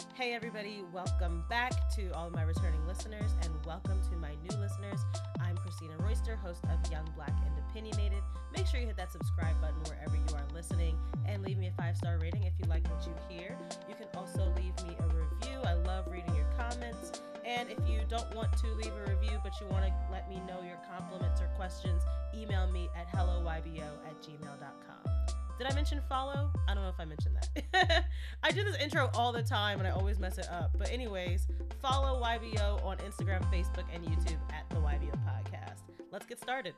Hey, everybody, welcome back to all of my returning listeners, and welcome to my new listeners. I'm Christina Royster, host of Young Black and Opinionated. Make sure you hit that subscribe button wherever you are listening and leave me a five star rating if you like what you hear. You can also leave me a review. I love reading your comments. And if you don't want to leave a review, but you want to let me know your compliments or questions, email me at helloybo at gmail.com. Did I mention follow? I don't know if I mentioned that. I do this intro all the time and I always mess it up. But, anyways, follow YBO on Instagram, Facebook, and YouTube at the YBO Podcast. Let's get started.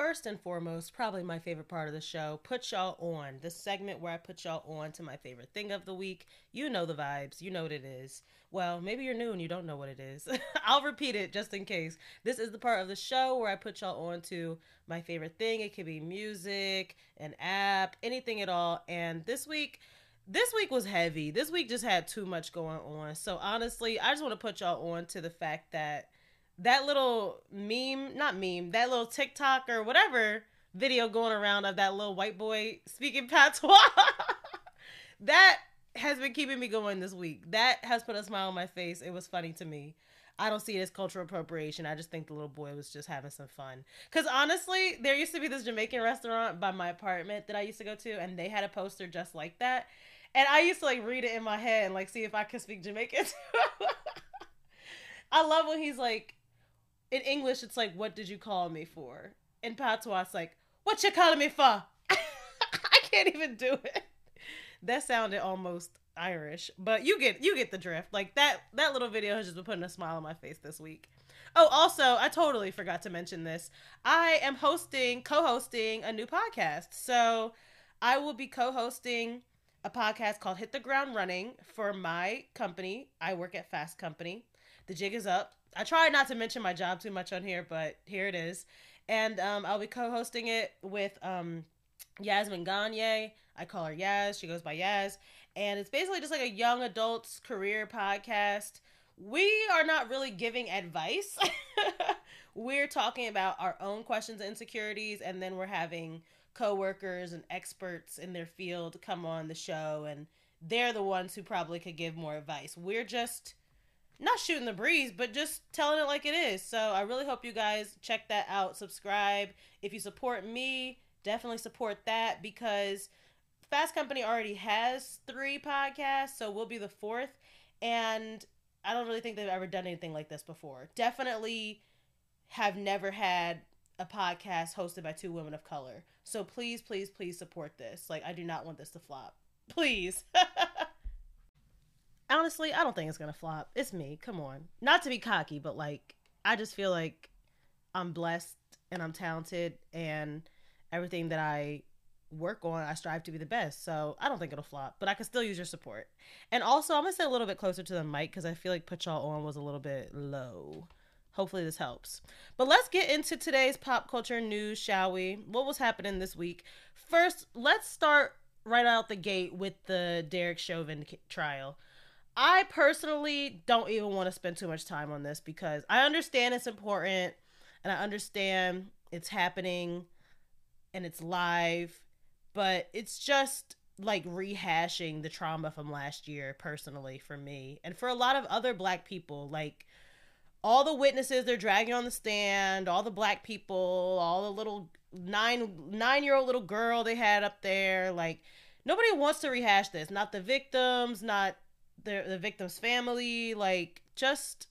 First and foremost, probably my favorite part of the show, put y'all on. The segment where I put y'all on to my favorite thing of the week. You know the vibes, you know what it is. Well, maybe you're new and you don't know what it is. I'll repeat it just in case. This is the part of the show where I put y'all on to my favorite thing. It could be music, an app, anything at all. And this week, this week was heavy. This week just had too much going on. So honestly, I just want to put y'all on to the fact that that little meme, not meme, that little TikTok or whatever video going around of that little white boy speaking patois. that has been keeping me going this week. That has put a smile on my face. It was funny to me. I don't see it as cultural appropriation. I just think the little boy was just having some fun. Because honestly, there used to be this Jamaican restaurant by my apartment that I used to go to, and they had a poster just like that. And I used to like read it in my head and like see if I could speak Jamaican. I love when he's like, in English, it's like, "What did you call me for?" In patois, it's like, "What you calling me for?" I can't even do it. That sounded almost Irish, but you get you get the drift. Like that that little video has just been putting a smile on my face this week. Oh, also, I totally forgot to mention this. I am hosting, co-hosting a new podcast. So I will be co-hosting a podcast called Hit the Ground Running for my company. I work at Fast Company. The jig is up. I try not to mention my job too much on here, but here it is. And um, I'll be co-hosting it with um, Yasmin Gagne. I call her Yaz. She goes by Yaz. And it's basically just like a young adults career podcast. We are not really giving advice. we're talking about our own questions and insecurities, and then we're having coworkers and experts in their field come on the show, and they're the ones who probably could give more advice. We're just not shooting the breeze, but just telling it like it is. So I really hope you guys check that out. Subscribe. If you support me, definitely support that because Fast Company already has three podcasts, so we'll be the fourth. And I don't really think they've ever done anything like this before. Definitely have never had a podcast hosted by two women of color. So please, please, please support this. Like, I do not want this to flop. Please. honestly, I don't think it's gonna flop. It's me. Come on. Not to be cocky, but like I just feel like I'm blessed and I'm talented and everything that I work on, I strive to be the best. So I don't think it'll flop, but I can still use your support. And also, I'm gonna sit a little bit closer to the mic because I feel like put y'all on was a little bit low. Hopefully, this helps. But let's get into today's pop culture news, shall we? What was happening this week? First, let's start right out the gate with the Derek Chauvin trial. I personally don't even want to spend too much time on this because I understand it's important and I understand it's happening and it's live, but it's just like rehashing the trauma from last year personally for me and for a lot of other black people like all the witnesses they're dragging on the stand all the black people all the little nine nine year old little girl they had up there like nobody wants to rehash this not the victims not the the victim's family like just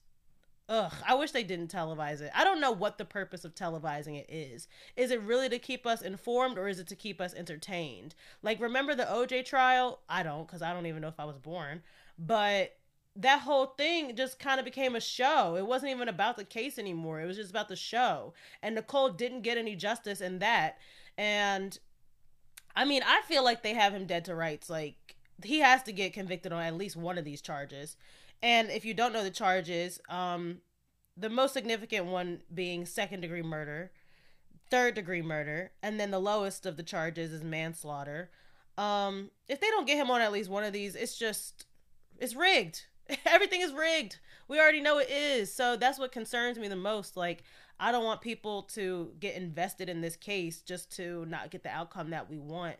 ugh i wish they didn't televise it. I don't know what the purpose of televising it is. Is it really to keep us informed or is it to keep us entertained? Like remember the oj trial? I don't because i don't even know if i was born. But that whole thing just kind of became a show. It wasn't even about the case anymore. It was just about the show. And nicole didn't get any justice in that. And i mean i feel like they have him dead to rights like he has to get convicted on at least one of these charges. And if you don't know the charges, um, the most significant one being second degree murder, third degree murder, and then the lowest of the charges is manslaughter. Um, if they don't get him on at least one of these, it's just it's rigged. Everything is rigged. We already know it is. So that's what concerns me the most. Like I don't want people to get invested in this case just to not get the outcome that we want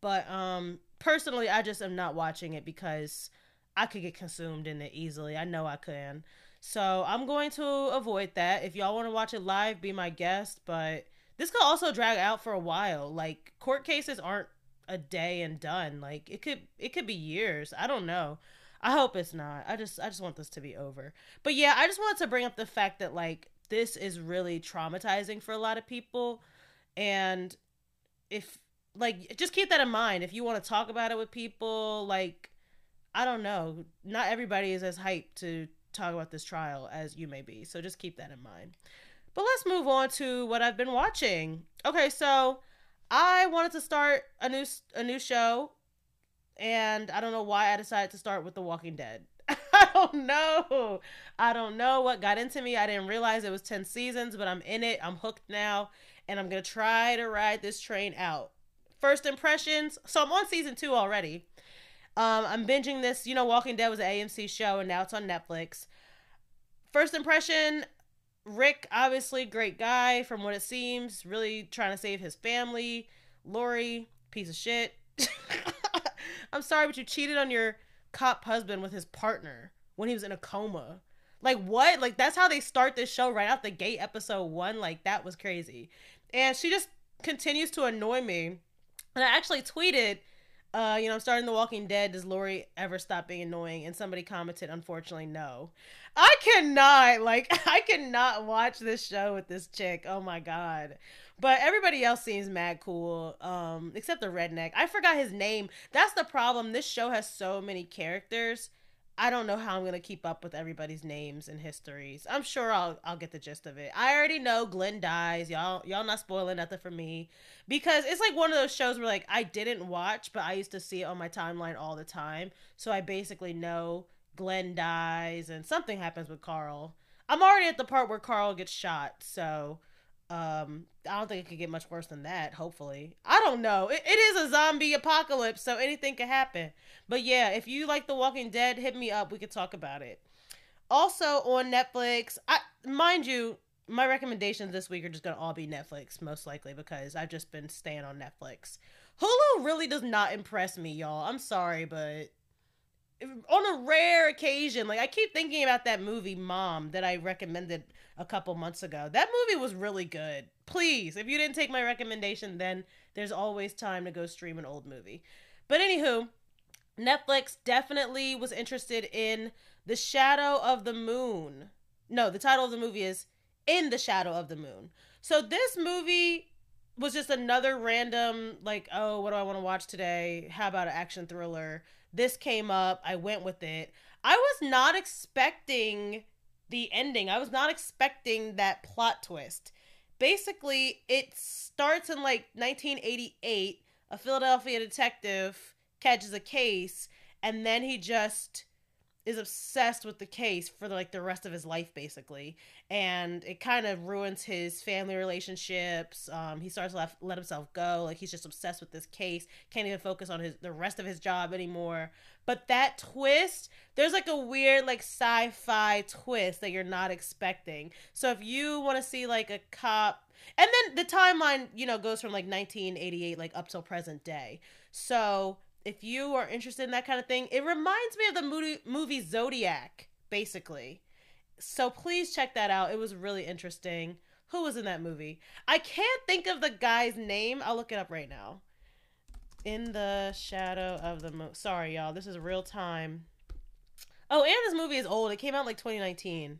But um personally I just am not watching it because I could get consumed in it easily. I know I can. So I'm going to avoid that. If y'all want to watch it live, be my guest. But this could also drag out for a while. Like court cases aren't a day and done. Like it could it could be years. I don't know. I hope it's not. I just I just want this to be over. But yeah, I just wanted to bring up the fact that like this is really traumatizing for a lot of people and if like just keep that in mind if you want to talk about it with people like I don't know, not everybody is as hyped to talk about this trial as you may be. So just keep that in mind. But let's move on to what I've been watching. Okay, so I wanted to start a new a new show and I don't know why I decided to start with The Walking Dead. I don't know. I don't know what got into me. I didn't realize it was 10 seasons, but I'm in it. I'm hooked now and I'm to try to ride this train out. First impressions. So I'm on season 2 already. Um, I'm binging this. You know, Walking Dead was an AMC show, and now it's on Netflix. First impression Rick, obviously, great guy from what it seems, really trying to save his family. Lori, piece of shit. I'm sorry, but you cheated on your cop husband with his partner when he was in a coma. Like, what? Like, that's how they start this show right out the gate, episode one. Like, that was crazy. And she just continues to annoy me. And I actually tweeted uh, you know, I'm starting The Walking Dead. Does Lori ever stop being annoying? And somebody commented, unfortunately, no. I cannot, like, I cannot watch this show with this chick. Oh my god. But everybody else seems mad cool, um, except the redneck. I forgot his name. That's the problem. This show has so many characters I don't know how I'm gonna keep up with everybody's names and histories. I'm sure I'll I'll get the gist of it. I already know Glenn dies. Y'all y'all not spoiling nothing for me because it's like one of those shows where like I didn't watch, but I used to see it on my timeline all the time. So I basically know Glenn dies and something happens with Carl. I'm already at the part where Carl gets shot, so um, I don't think it could get much worse than that. Hopefully, I don't know. It, it is a zombie apocalypse, so anything could happen. But yeah, if you like The Walking Dead, hit me up. We could talk about it. Also on Netflix, I mind you, my recommendations this week are just gonna all be Netflix, most likely because I've just been staying on Netflix. Hulu really does not impress me, y'all. I'm sorry, but on a rare occasion, like I keep thinking about that movie Mom that I recommended a couple months ago. That movie was really good. Please, if you didn't take my recommendation, then there's always time to go stream an old movie. But anywho, Netflix definitely was interested in The Shadow of the Moon. No, the title of the movie is In the Shadow of the Moon. So this movie was just another random like, oh, what do I want to watch today? How about an action thriller? This came up, I went with it. I was not expecting the ending. I was not expecting that plot twist. Basically, it starts in like 1988. A Philadelphia detective catches a case, and then he just is obsessed with the case for like the rest of his life basically. And it kind of ruins his family relationships. Um, he starts to let, let himself go. Like he's just obsessed with this case. Can't even focus on his the rest of his job anymore. But that twist there's like a weird like sci-fi twist that you're not expecting. So if you want to see like a cop and then the timeline you know goes from like 1988 like up till present day. So if you are interested in that kind of thing, it reminds me of the movie, movie Zodiac, basically. So please check that out. It was really interesting. Who was in that movie? I can't think of the guy's name. I'll look it up right now. In the shadow of the moon. Sorry, y'all. This is real time. Oh, and this movie is old. It came out like 2019.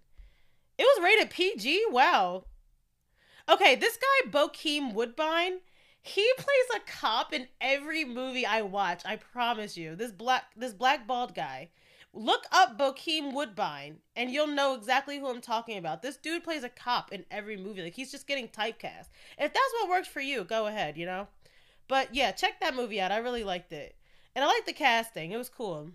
It was rated PG. Wow. Okay, this guy Bokeem Woodbine he plays a cop in every movie I watch. I promise you. This black this black bald guy. Look up Bokeem Woodbine and you'll know exactly who I'm talking about. This dude plays a cop in every movie. Like he's just getting typecast. If that's what works for you, go ahead, you know? But yeah, check that movie out. I really liked it. And I liked the casting. It was cool.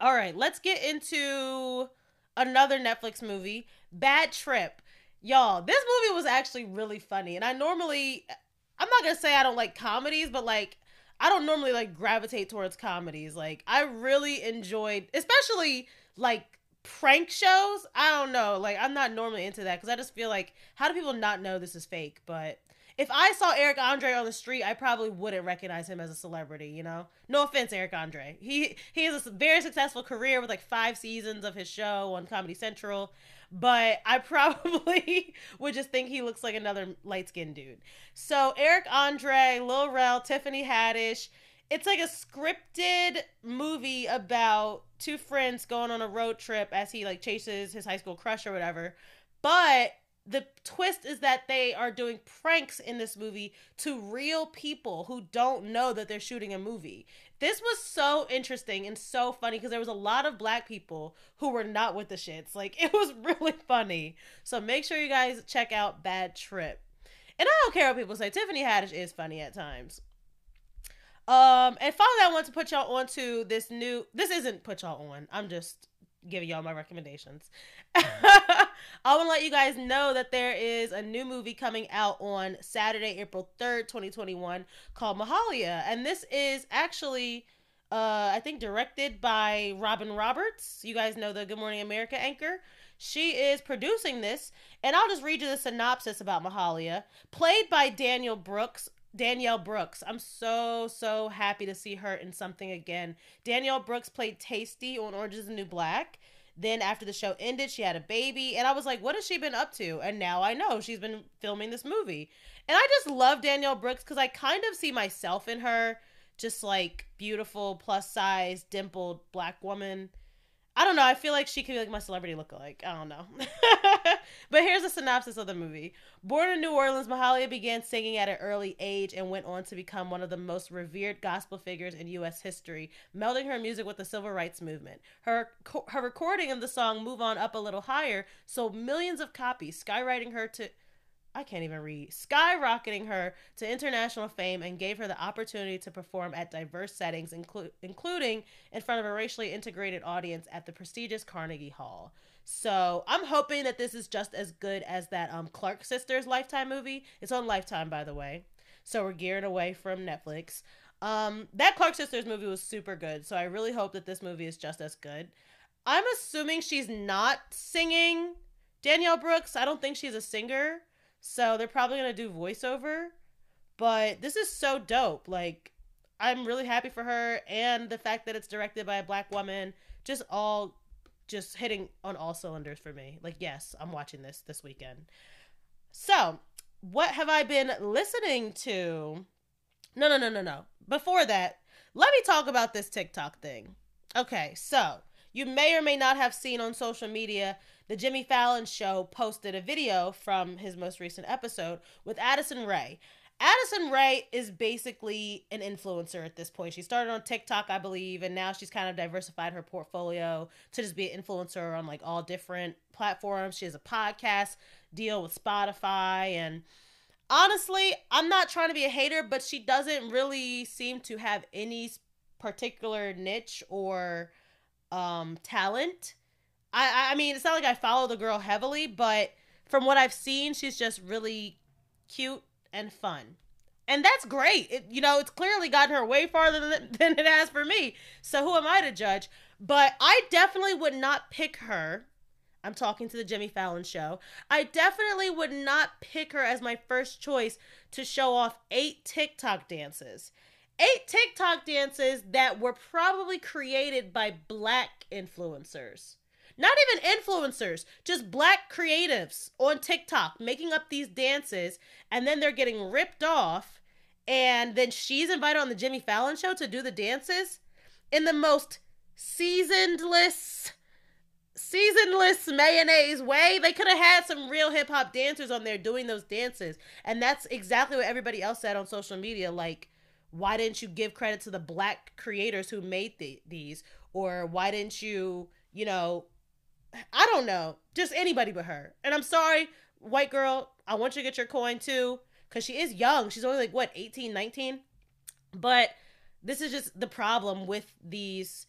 All right, let's get into another Netflix movie, Bad Trip. Y'all, this movie was actually really funny. And I normally I'm not gonna say I don't like comedies, but like I don't normally like gravitate towards comedies. Like I really enjoyed, especially like prank shows. I don't know. Like I'm not normally into that because I just feel like how do people not know this is fake? But if I saw Eric Andre on the street, I probably wouldn't recognize him as a celebrity, you know? No offense, Eric Andre. He he has a very successful career with like five seasons of his show on Comedy Central, but I probably would just think he looks like another light skinned dude. So Eric Andre, Lil Rel, Tiffany Haddish. It's like a scripted movie about two friends going on a road trip as he like chases his high school crush or whatever. But the twist is that they are doing pranks in this movie to real people who don't know that they're shooting a movie. This was so interesting and so funny because there was a lot of black people who were not with the shits. Like it was really funny. So make sure you guys check out Bad Trip. And I don't care what people say. Tiffany Haddish is funny at times. Um, and finally, I want to put y'all onto this new. This isn't put y'all on. I'm just giving y'all my recommendations. I want to let you guys know that there is a new movie coming out on Saturday, April 3rd, 2021, called Mahalia. And this is actually, uh, I think, directed by Robin Roberts. You guys know the Good Morning America anchor. She is producing this. And I'll just read you the synopsis about Mahalia. Played by Daniel Brooks, Danielle Brooks. I'm so, so happy to see her in something again. Danielle Brooks played Tasty on Orange is the New Black. Then after the show ended, she had a baby, and I was like, "What has she been up to?" And now I know she's been filming this movie, and I just love Danielle Brooks because I kind of see myself in her, just like beautiful plus size dimpled black woman. I don't know. I feel like she could be like my celebrity lookalike. I don't know. but here's a synopsis of the movie. Born in New Orleans, Mahalia began singing at an early age and went on to become one of the most revered gospel figures in U.S. history, melding her music with the civil rights movement. Her her recording of the song "Move On Up a Little Higher" sold millions of copies, skywriting her to I can't even read, skyrocketing her to international fame and gave her the opportunity to perform at diverse settings, inclu- including in front of a racially integrated audience at the prestigious Carnegie Hall. So I'm hoping that this is just as good as that um, Clark Sisters Lifetime movie. It's on Lifetime, by the way. So we're gearing away from Netflix. Um, that Clark Sisters movie was super good. So I really hope that this movie is just as good. I'm assuming she's not singing Danielle Brooks. I don't think she's a singer. So they're probably going to do voiceover. But this is so dope. Like, I'm really happy for her. And the fact that it's directed by a black woman, just all just hitting on all cylinders for me. Like, yes, I'm watching this this weekend. So, what have I been listening to? No, no, no, no, no. Before that, let me talk about this TikTok thing. Okay, so you may or may not have seen on social media the Jimmy Fallon show posted a video from his most recent episode with Addison Rae. Addison Rae is basically an influencer at this point. She started on TikTok, I believe, and now she's kind of diversified her portfolio to just be an influencer on like all different platforms. She has a podcast deal with Spotify and honestly, I'm not trying to be a hater, but she doesn't really seem to have any particular niche or um talent. I I mean, it's not like I follow the girl heavily, but from what I've seen, she's just really cute and fun. And that's great. It, you know, it's clearly gotten her way farther than, than it has for me. So who am I to judge? But I definitely would not pick her. I'm talking to the Jimmy Fallon show. I definitely would not pick her as my first choice to show off eight TikTok dances. Eight TikTok dances that were probably created by black influencers not even influencers, just black creatives on TikTok making up these dances, and then they're getting ripped off. And then she's invited on the Jimmy Fallon show to do the dances in the most seasonedless, seasonless mayonnaise way. They could have had some real hip hop dancers on there doing those dances. And that's exactly what everybody else said on social media. Like, why didn't you give credit to the black creators who made the, these? Or why didn't you, you know, I don't know, just anybody but her. And I'm sorry, white girl, I want you to get your coin too cuz she is young. She's only like what, 18, 19? But this is just the problem with these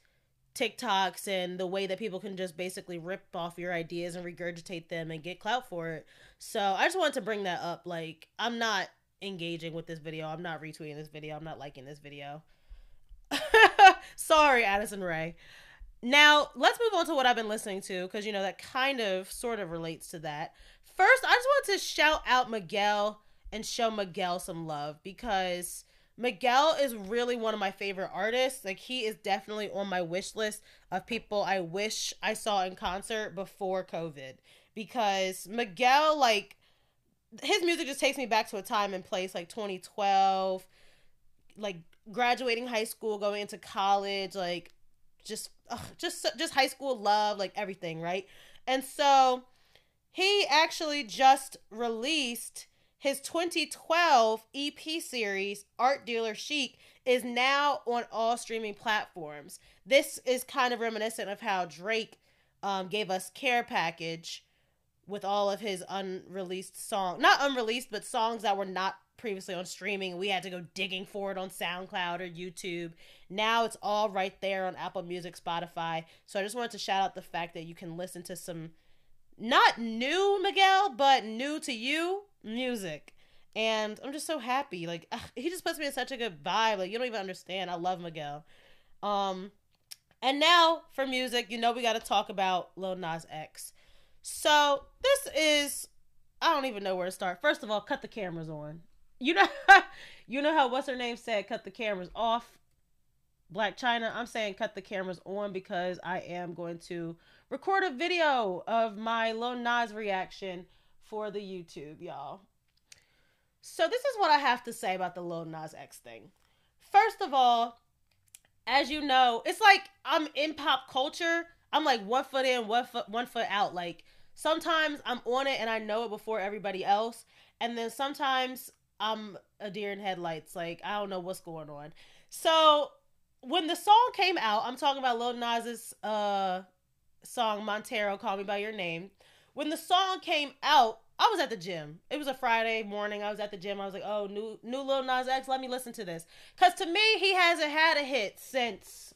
TikToks and the way that people can just basically rip off your ideas and regurgitate them and get clout for it. So I just wanted to bring that up. Like, I'm not engaging with this video. I'm not retweeting this video. I'm not liking this video. Sorry, Addison Rae. Now, let's move on to what I've been listening to because, you know, that kind of sort of relates to that. First, I just want to shout out Miguel and show Miguel some love because Miguel is really one of my favorite artists. Like he is definitely on my wish list of people I wish I saw in concert before COVID because Miguel like his music just takes me back to a time and place like 2012 like graduating high school, going into college, like just ugh, just just high school love, like everything, right? And so he actually just released his 2012 EP series, Art Dealer Chic, is now on all streaming platforms. This is kind of reminiscent of how Drake um, gave us Care Package with all of his unreleased songs. Not unreleased, but songs that were not previously on streaming. We had to go digging for it on SoundCloud or YouTube. Now it's all right there on Apple Music, Spotify. So I just wanted to shout out the fact that you can listen to some not new Miguel, but new to you music. And I'm just so happy. Like ugh, he just puts me in such a good vibe. Like you don't even understand. I love Miguel. Um and now for music, you know we got to talk about Lil Nas X. So, this is I don't even know where to start. First of all, cut the cameras on. You know you know how what's her name said cut the cameras off. Blac Chyna, I'm saying cut the cameras on because I am going to record a video of my Lil Nas reaction for the YouTube, y'all. So this is what I have to say about the Lil Nas X thing. First of all, as you know, it's like I'm in pop culture. I'm like one foot in, one foot one foot out. Like sometimes I'm on it and I know it before everybody else, and then sometimes I'm a deer in headlights. Like I don't know what's going on. So when the song came out, I'm talking about Lil Nas's uh song Montero, Call Me by Your Name. When the song came out, I was at the gym. It was a Friday morning. I was at the gym. I was like, "Oh, new new Lil Nas X. Let me listen to this." Cause to me, he hasn't had a hit since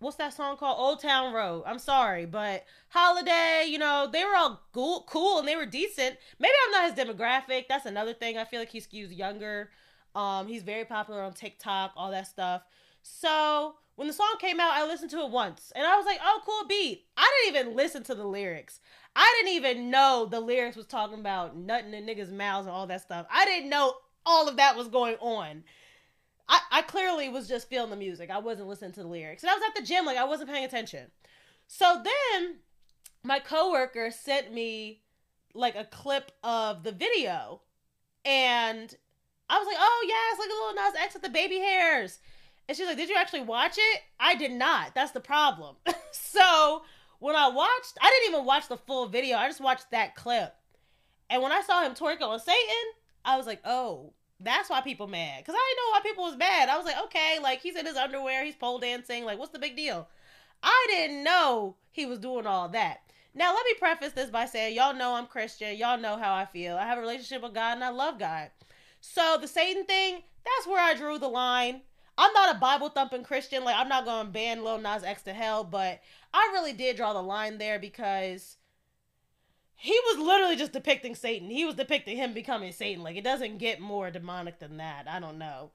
what's that song called? Old Town Road. I'm sorry, but Holiday. You know, they were all cool, cool, and they were decent. Maybe I'm not his demographic. That's another thing. I feel like he skews younger. Um, he's very popular on TikTok, all that stuff. So when the song came out, I listened to it once and I was like, oh, cool beat. I didn't even listen to the lyrics. I didn't even know the lyrics was talking about nutting in niggas' mouths and all that stuff. I didn't know all of that was going on. I, I clearly was just feeling the music. I wasn't listening to the lyrics. And I was at the gym, like I wasn't paying attention. So then my coworker sent me like a clip of the video. And I was like, oh yes, look at little Nas X with the baby hairs. And she's like, Did you actually watch it? I did not. That's the problem. so when I watched, I didn't even watch the full video. I just watched that clip. And when I saw him twerk on Satan, I was like, oh, that's why people mad. Because I didn't know why people was mad. I was like, okay, like he's in his underwear, he's pole dancing. Like, what's the big deal? I didn't know he was doing all that. Now, let me preface this by saying, y'all know I'm Christian. Y'all know how I feel. I have a relationship with God and I love God. So the Satan thing, that's where I drew the line. I'm not a Bible thumping Christian. Like I'm not gonna ban Lil Nas X to hell, but I really did draw the line there because he was literally just depicting Satan. He was depicting him becoming Satan. Like it doesn't get more demonic than that. I don't know.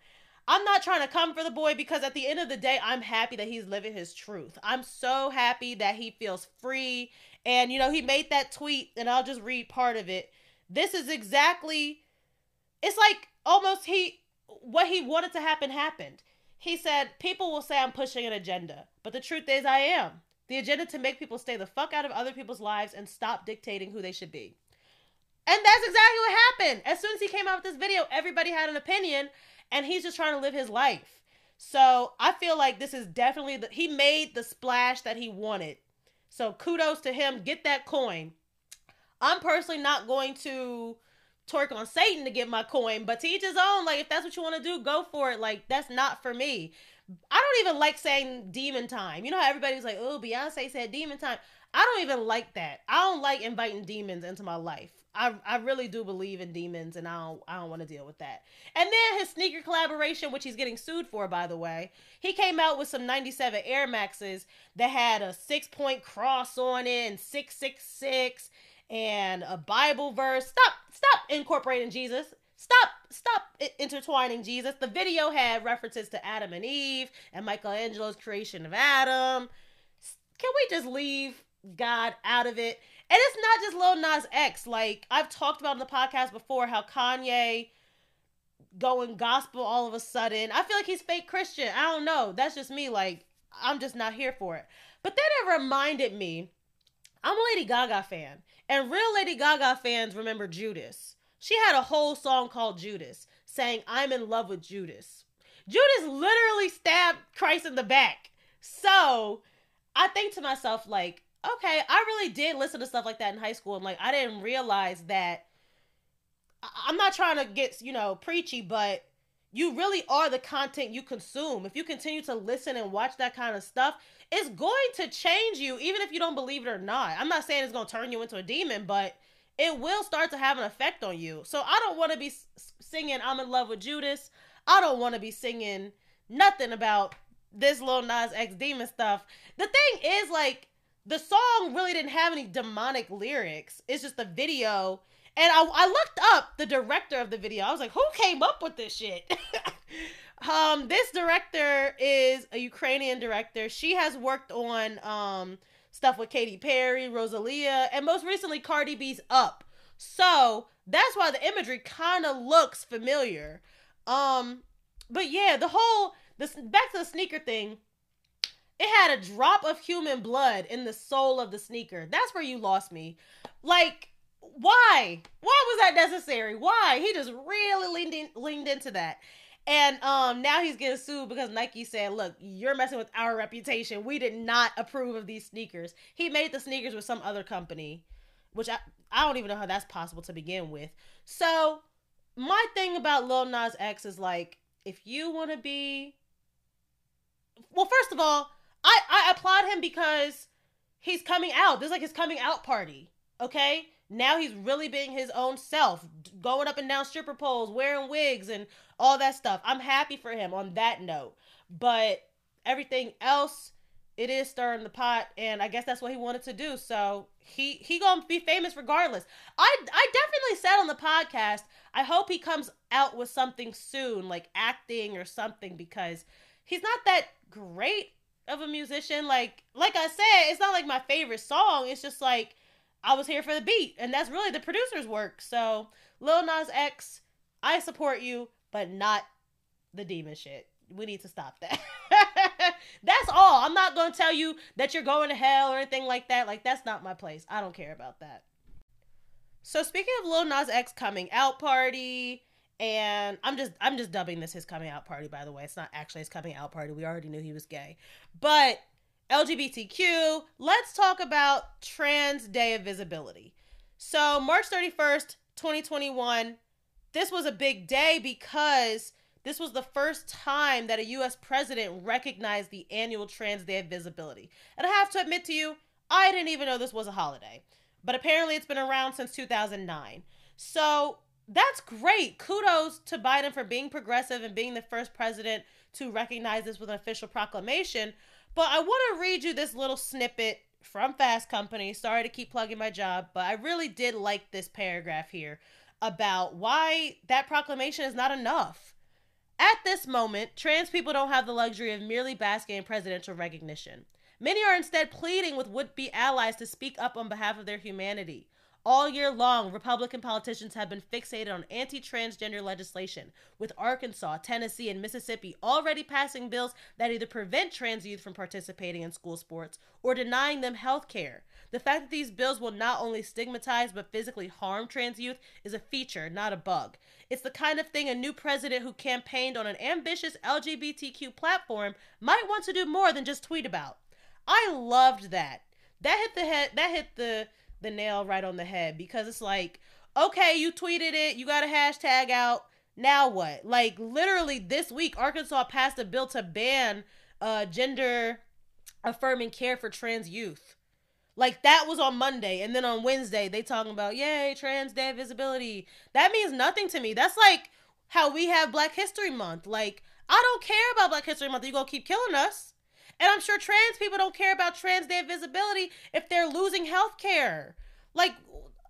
I'm not trying to come for the boy because at the end of the day, I'm happy that he's living his truth. I'm so happy that he feels free. And you know, he made that tweet, and I'll just read part of it. This is exactly it's like almost he what he wanted to happen happened. He said, People will say I'm pushing an agenda, but the truth is I am. The agenda to make people stay the fuck out of other people's lives and stop dictating who they should be. And that's exactly what happened. As soon as he came out with this video, everybody had an opinion, and he's just trying to live his life. So I feel like this is definitely the, he made the splash that he wanted. So kudos to him. Get that coin. I'm personally not going to twerk on Satan to get my coin, but to each his own. Like, if that's what you want to do, go for it. Like, that's not for me. I don't even like saying demon time. You know how everybody's like, oh, Beyonce said demon time. I don't even like that. I don't like inviting demons into my life. I, I really do believe in demons and I don't I don't want to deal with that. And then his sneaker collaboration, which he's getting sued for, by the way, he came out with some 97 Air Maxes that had a six point cross on it and 666 and a Bible verse. Stop, stop incorporating Jesus. Stop, stop intertwining Jesus. The video had references to Adam and Eve and Michelangelo's creation of Adam. Can we just leave God out of it? And it's not just Lil Nas X. Like I've talked about in the podcast before, how Kanye going gospel all of a sudden. I feel like he's fake Christian. I don't know. That's just me. Like I'm just not here for it. But then it reminded me, I'm a Lady Gaga fan, and real Lady Gaga fans remember Judas. She had a whole song called Judas, saying I'm in love with Judas. Judas literally stabbed Christ in the back. So I think to myself, like, okay, I really did listen to stuff like that in high school, and like I didn't realize that. I'm not trying to get you know preachy, but you really are the content you consume. If you continue to listen and watch that kind of stuff, it's going to change you, even if you don't believe it or not. I'm not saying it's going to turn you into a demon, but it will start to have an effect on you. So I don't want to be singing "I'm in love with Judas." I don't want to be singing nothing about this little Nas X demon stuff. The thing is, like, the song really didn't have any demonic lyrics. It's just the video. And I, I looked up the director of the video. I was like, who came up with this shit? um, this director is a Ukrainian director. She has worked on um stuff with Katy Perry, Rosalia, and most recently Cardi B's Up. So that's why the imagery kind of looks familiar. Um, but yeah, the whole this back to the sneaker thing. It had a drop of human blood in the sole of the sneaker. That's where you lost me. Like, why? Why was that necessary? Why? He just really leaned in, leaned into that. And um now he's getting sued because Nike said, "Look, you're messing with our reputation. We did not approve of these sneakers." He made the sneakers with some other company, which I I don't even know how that's possible to begin with. So, my thing about Lil Nas X is like if you want to be well, first of all, I I applaud him because he's coming out. This is like his coming out party. Okay, now he's really being his own self, going up and down stripper poles, wearing wigs, and all that stuff. I'm happy for him on that note. But everything else, it is stirring the pot, and I guess that's what he wanted to do. So he he gonna be famous regardless. I I definitely said on the podcast. I hope he comes out with something soon, like acting or something, because he's not that great of a musician. Like like I said, it's not like my favorite song. It's just like I was here for the beat, and that's really the producer's work. So Lil Nas X, I support you, but not the demon shit. We need to stop that. that's all. I'm not gonna tell you that you're going to hell or anything like that. Like that's not my place. I don't care about that. So speaking of Lil Nas X coming out party, and I'm just I'm just dubbing this his coming out party. By the way, it's not actually his coming out party. We already knew he was gay, but LGBTQ. Let's talk about Trans Day of Visibility. So March 31st, 2021. This was a big day because this was the first time that a US president recognized the annual Trans Day of Visibility. And I have to admit to you, I didn't even know this was a holiday. But apparently it's been around since 2009. So that's great. Kudos to Biden for being progressive and being the first president to recognize this with an official proclamation. But I want to read you this little snippet from Fast Company. Sorry to keep plugging my job, but I really did like this paragraph here about why that proclamation is not enough. At this moment, trans people don't have the luxury of merely basking in presidential recognition. Many are instead pleading with would be allies to speak up on behalf of their humanity. All year long, Republican politicians have been fixated on anti transgender legislation, with Arkansas, Tennessee, and Mississippi already passing bills that either prevent trans youth from participating in school sports or denying them health care. The fact that these bills will not only stigmatize but physically harm trans youth is a feature, not a bug. It's the kind of thing a new president who campaigned on an ambitious LGBTQ platform might want to do more than just tweet about. I loved that. That hit the head that hit the the nail right on the head because it's like, okay, you tweeted it, you got a hashtag out. Now what? Like literally this week, Arkansas passed a bill to ban uh, gender affirming care for trans youth. Like that was on Monday, and then on Wednesday they talking about yay Trans Day visibility. That means nothing to me. That's like how we have Black History Month. Like I don't care about Black History Month. You gonna keep killing us. And I'm sure trans people don't care about Trans Day visibility if they're losing health care. Like,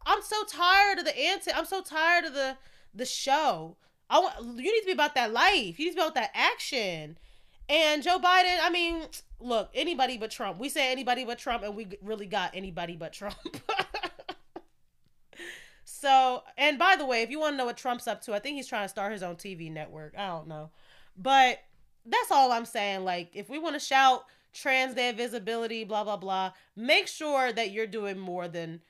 I'm so tired of the anti. I'm so tired of the the show. I want you need to be about that life. You need to be about that action. And Joe Biden, I mean, look, anybody but Trump. We say anybody but Trump, and we really got anybody but Trump. So, and by the way, if you want to know what Trump's up to, I think he's trying to start his own TV network. I don't know. But that's all I'm saying. Like, if we want to shout Trans Day visibility, blah, blah, blah, make sure that you're doing more than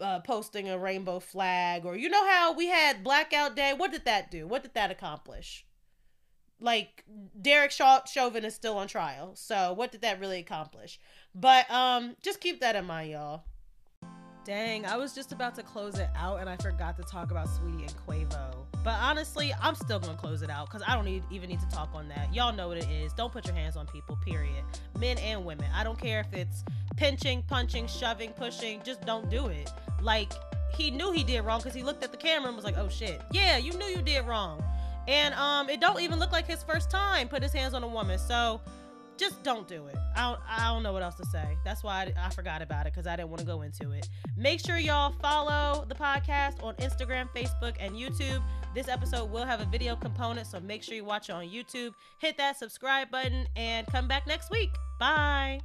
uh, posting a rainbow flag. Or, you know how we had Blackout Day? What did that do? What did that accomplish? Like, Derek Chauvin is still on trial. So, what did that really accomplish? But um, just keep that in mind, y'all. Dang, I was just about to close it out and I forgot to talk about Saweetie and Quavo. But honestly, I'm still gonna close it out because I don't need, even need to talk on that. Y'all know what it is. Don't put your hands on people, period. Men and women. I don't care if it's pinching, punching, shoving, pushing, just don't do it. Like, he knew he did wrong because he looked at the camera and was like, oh shit. Yeah, you knew you did wrong. And um, it don't even look like his first time put his hands on a woman. So just don't do it. I don't, I don't know what else to say. That's why I, I forgot about it because I didn't want to go into it. Make sure y'all follow the podcast on Instagram, Facebook, and YouTube. This episode will have a video component, so make sure you watch it on YouTube. Hit that subscribe button and come back next week. Bye.